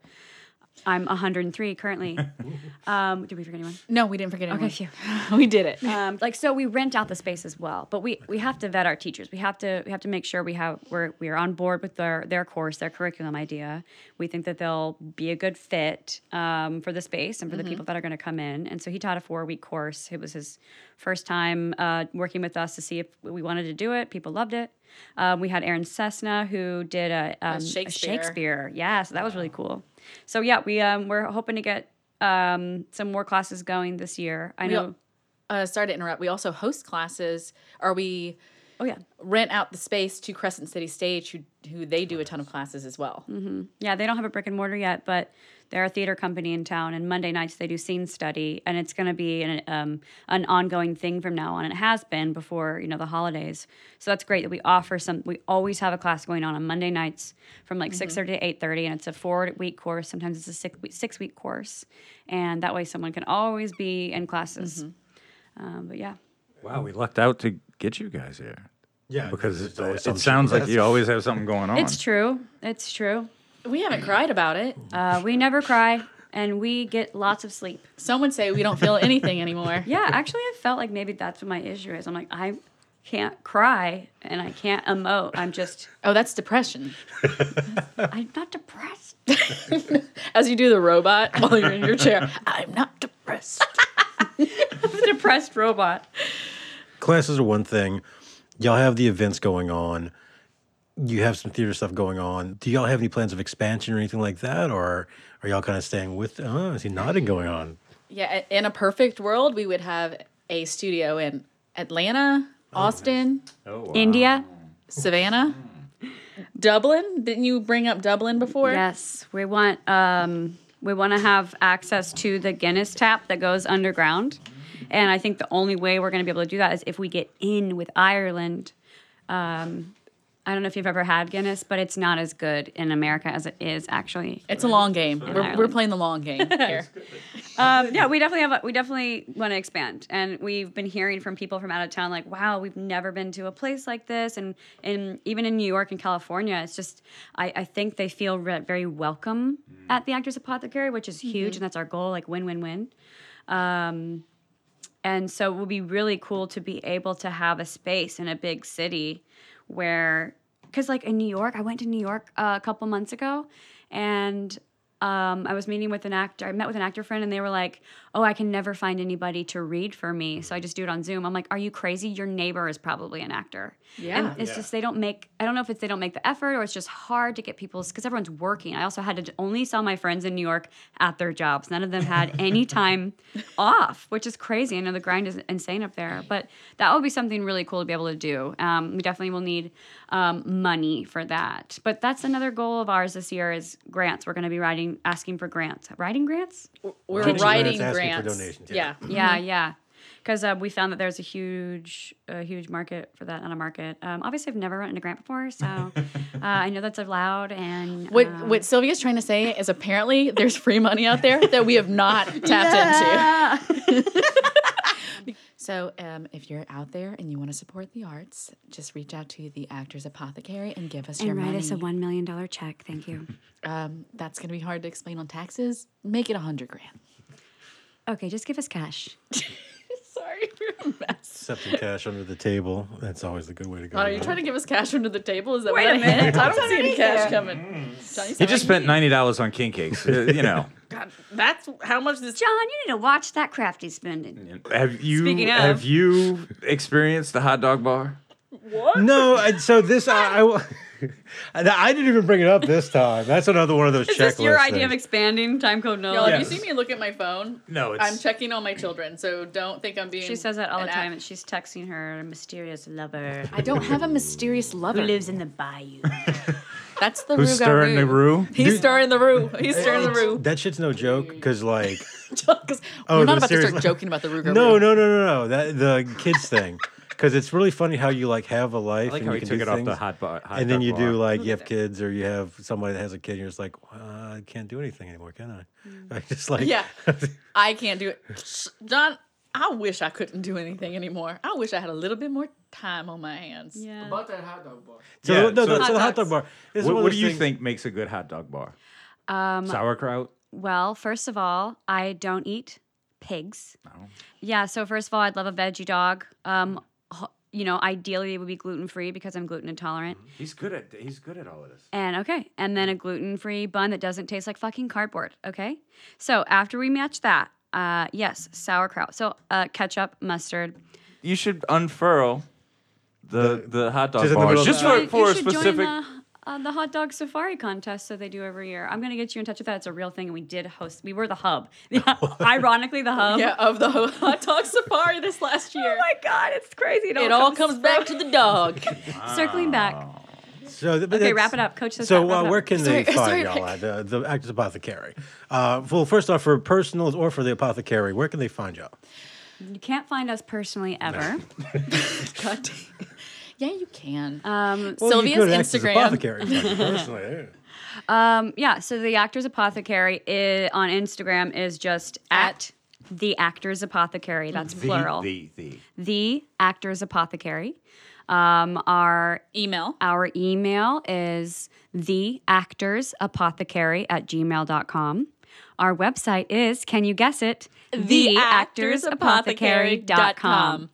I'm 103 currently. um, did we forget anyone? no, we didn't forget anyone. phew. we did it. um, like so we rent out the space as well but we we have to vet our teachers we have to we have to make sure we have we're we're on board with their their course their curriculum idea we think that they'll be a good fit um, for the space and for the people that are going to come in and so he taught a four week course it was his first time uh, working with us to see if we wanted to do it people loved it um, we had Aaron Cessna who did a, um, a Shakespeare. Shakespeare yeah so that was really cool so yeah we um, we're hoping to get um, some more classes going this year I know uh, sorry to interrupt. We also host classes, Are we oh yeah rent out the space to Crescent City Stage, who who they do a ton of classes as well. Yeah, they don't have a brick and mortar yet, but they're a theater company in town. And Monday nights they do scene study, and it's going to be an um, an ongoing thing from now on. It has been before you know the holidays. So that's great that we offer some. We always have a class going on on Monday nights from like six thirty to eight thirty, and it's a four week course. Sometimes it's a six week, six week course, and that way someone can always be in classes. Um, but yeah. Wow, we lucked out to get you guys here Yeah, because it, it sounds like you always have something going on. It's true. It's true. We haven't cried about it. Uh, we never cry, and we get lots of sleep. Some would say we don't feel anything anymore. Yeah, actually, I felt like maybe that's what my issue is. I'm like, I can't cry and I can't emote. I'm just, Oh, that's depression. I'm not depressed. As you do the robot while you're in your chair. I'm not depressed. I'm a depressed robot. Classes are one thing. Y'all have the events going on. You have some theater stuff going on. Do y'all have any plans of expansion or anything like that, or are y'all kind of staying with? Oh, I see nodding going on. Yeah, in a perfect world, we would have a studio in Atlanta, Austin, Oh, wow. India. Savannah, Dublin. Didn't you bring up Dublin before? Yes, we want um, we want to have access to the Guinness tap that goes underground, and I think the only way we're going to be able to do that is if we get in with Ireland. Um, I don't know if you've ever had Guinness, but it's not as good in America as it is actually It's a long game. We're, we're playing the long game here. Um, yeah, we definitely have. A, we definitely want to expand, and we've been hearing from people from out of town, like, "Wow, we've never been to a place like this," and and even in New York and California, it's just I, I think they feel re- very welcome at the Actors Apothecary, which is huge, and that's our goal, like win win win. Um, and so it would be really cool to be able to have a space in a big city where, because like in New York, I went to New York uh, a couple months ago and um, I was meeting with an actor. I met with an actor friend and they were like, oh, I can never find anybody to read for me. So I just do it on Zoom. I'm like, are you crazy? Your neighbor is probably an actor. Yeah. And it's just, they don't make, I don't know if it's they don't make the effort or it's just hard to get people's, because everyone's working. I also had to only saw my friends in New York at their jobs. None of them had any time off, which is crazy. I know the grind is insane up there, but that would be something really cool to be able to do. Um, we definitely will need um, money for that. But that's another goal of ours this year is grants. We're going to be writing, asking for grants. Writing grants? We're Pitching writing grants, asking for donations, Yeah. yeah. Yeah, yeah. Because uh, we found that there's a huge, a huge market for that, not a market. Um, obviously, I've never written a grant before, so uh, I know that's allowed. And What um, what Silvia's trying to say is apparently there's free money out there that we have not tapped into. So, um, if you're out there and you want to support the arts, just reach out to the Actors Apothecary and give us your and write money. us a one million dollar check. Thank you. um, that's going to be hard to explain on taxes. Make it a hundred grand. okay, just give us cash. Sorry. Accepting cash under the table. That's always the good way to go. Are you trying to give us cash under the table? Is that Wait what a that meant? minute. I don't see any cash there? coming. Johnny, He sound just like spent ninety dollars on king cakes. Uh, you know, God, that's how much this. Jon, you need to watch that crafty spending. have you Speaking of- have you experienced the hot dog bar? What? No, and so this I, I, and I didn't even bring it up this time. That's another one of those Is checklists. this your idea of expanding time code no? Y'all, Yes. if you see me look at my phone, No, it's I'm checking on my children, so don't think I'm being. She says that all the time, act- and she's texting her mysterious lover I don't have a mysterious lover who lover. lives in the bayou. That's the who's stirring the roux. He's stirring the roux. He's stirring the roux. That shit's no joke because like Because Oh, we're not about to start lo- joking about the roux. no, no, no, no, no. That the kids thing because it's really funny how you like have a life I like and how you can took do it off the things, hot bar. Hot and then dog you bar. do like you have kids or you have somebody that has a kid and you're just like uh, I can't do anything anymore, can I? I just like Yeah, I can't do it. Jon, I wish I couldn't do anything anymore. I wish I had a little bit more time on my hands. Yeah. About that hot dog bar. So, Yeah, no, no, so- so the hot Hot dog bar. This What, what do you things- think makes a good hot dog bar? Um, Sauerkraut. well, first of all, I don't eat pigs. Yeah, so first of all, I'd love a veggie dog. Um, h- you know, ideally it would be gluten free because I'm gluten intolerant. He's good at he's good at all of this. And okay, and then a gluten free bun that doesn't taste like fucking cardboard. Okay, so after we match that, uh, yes, sauerkraut. So uh, ketchup, mustard. You should unfurl the the, hot dog just bars just for, for a specific. Join the, uh, the hot dog safari contest that they do every year. I'm gonna get you in touch with that. It's a real thing, and we did host. We were the hub. Yeah, ironically, the hub. Yeah, of the hot dog safari this last year. Oh my god, it's crazy. It all, it all comes back to the dog. circling back. So, th- but Okay, that's- wap it up. Coach says So, wrap- wrap uh, where up. can they Sorry, find sorry, y'all at uh, the Actors Apothecary? Uh, well, first off, for personals or for the Apothecary, where can they find y'all? You can't find us personally ever. God damn. Yeah, you can. Um, Well, you Silvia's could Instagram. Apothecary find you personally. yeah. um, yeah. So the Actors Apothecary i on Instagram is just at the Actors Apothecary. That's the, plural. the the the Actors Apothecary. Um, our Email. Our email is theactorsapothecary at gmail.com. Our website is, can you guess it? theactorsapothecary.com.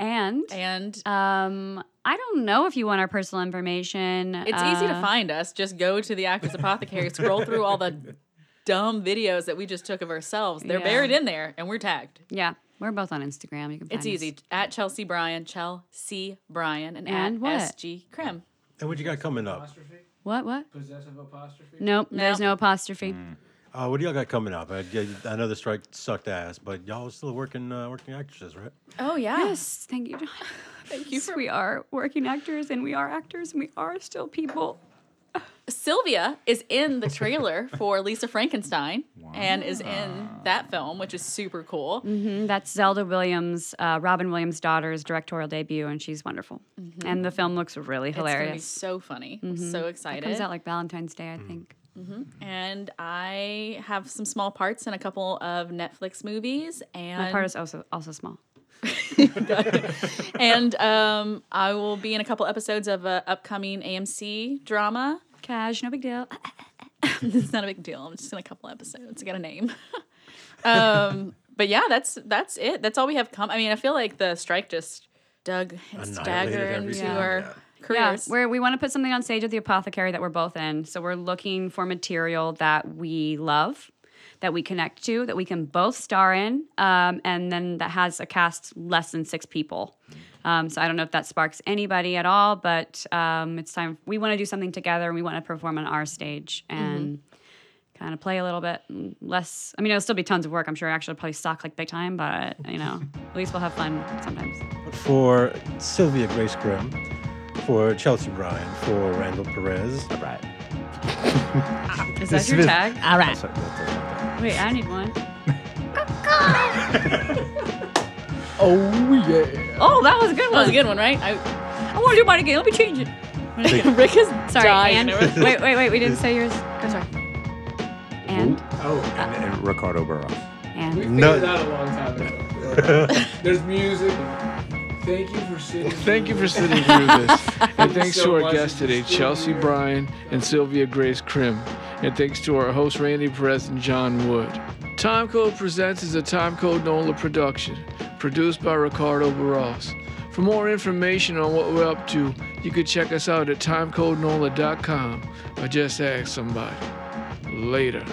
And And um, I don't know if you want our personal information. it's easy to Uh, find us. Just go to the Actors Apothecary, scroll through all the dumb videos that we just took of ourselves. They're Yeah. buried in there, and we're tagged. Yeah, we're both on Instagram. You can. Find It's us. easy. At Chelsea Bryan, Chelsea Bryan, and, And at what? SG Krim. And what you got coming up? What? What? Possessive apostrophe? Nope. There's no apostrophe. Uh, what do y'all got coming up? I, I know the strike sucked ass, but y'all are still working uh, working actresses, right? Oh yeah. Yes, thank you. Jon. Thank you for we are working actors, and we are actors, and we are still people. Silvia is in the trailer for Lisa Frankenstein and is in that film, which is super cool. Mm, That's Zelda Williams, uh, Robin Williams' daughter's directorial debut, and she's wonderful. And the film looks really hilarious. It's gonna be so funny. I'm so excited. It Comes out like Valentine's Day, I think. And I have some small parts in a couple of Netflix movies, and My part is also also small. and um, I will be in a couple episodes of a upcoming AMC drama. Cash, no big deal. it's not a big deal. I'm just in a couple episodes. I got a name. um, but yeah, that's that's it. That's all we have come. I mean, I feel like the strike just dug and Annihilated staggered everything. into Yeah. our Yeah. careers. Yeah, we're, we want to put something on stage at the Apothecary that we're both in. So we're looking for material that we love, that we connect to, that we can both star in, um, and then that has a cast less than six people. Um, so I don't know if that sparks anybody at all, but um, it's time. We want to do something together. and We want to perform on our stage and kind of play a little bit less. I mean, it'll still be tons of work. I'm sure. Actually, it'll probably suck like big time, but you know, at least we'll have fun sometimes. For Silvia Grace Krim, for Chelsea Bryan, for Randall Perez. all right. Is that your tag? all right. That's, that's, Wait, I need one. Oh, yeah. Oh, that was a good one. That was a good one, right? I, I want to do mine again. Let me change it. Rick is Sorry, dying and wait, wait, wait. We didn't say yours. Go sorry. And Oh, and, and Ricardo Barros. we and figured No. it out a long time ago. There's music. Thank you for sitting. Thank you for sitting through this. And thanks so to our guests today, Chelsea here. Bryan and Silvia Grace Krim. And thanks to our hosts, Randy Perez and Jon Wood. Time Code Presents is a Time Code NOLA production. produced by Ricardo Barros. For more information on what we're up to, you can check us out at timecodenola.com or just ask somebody. Later.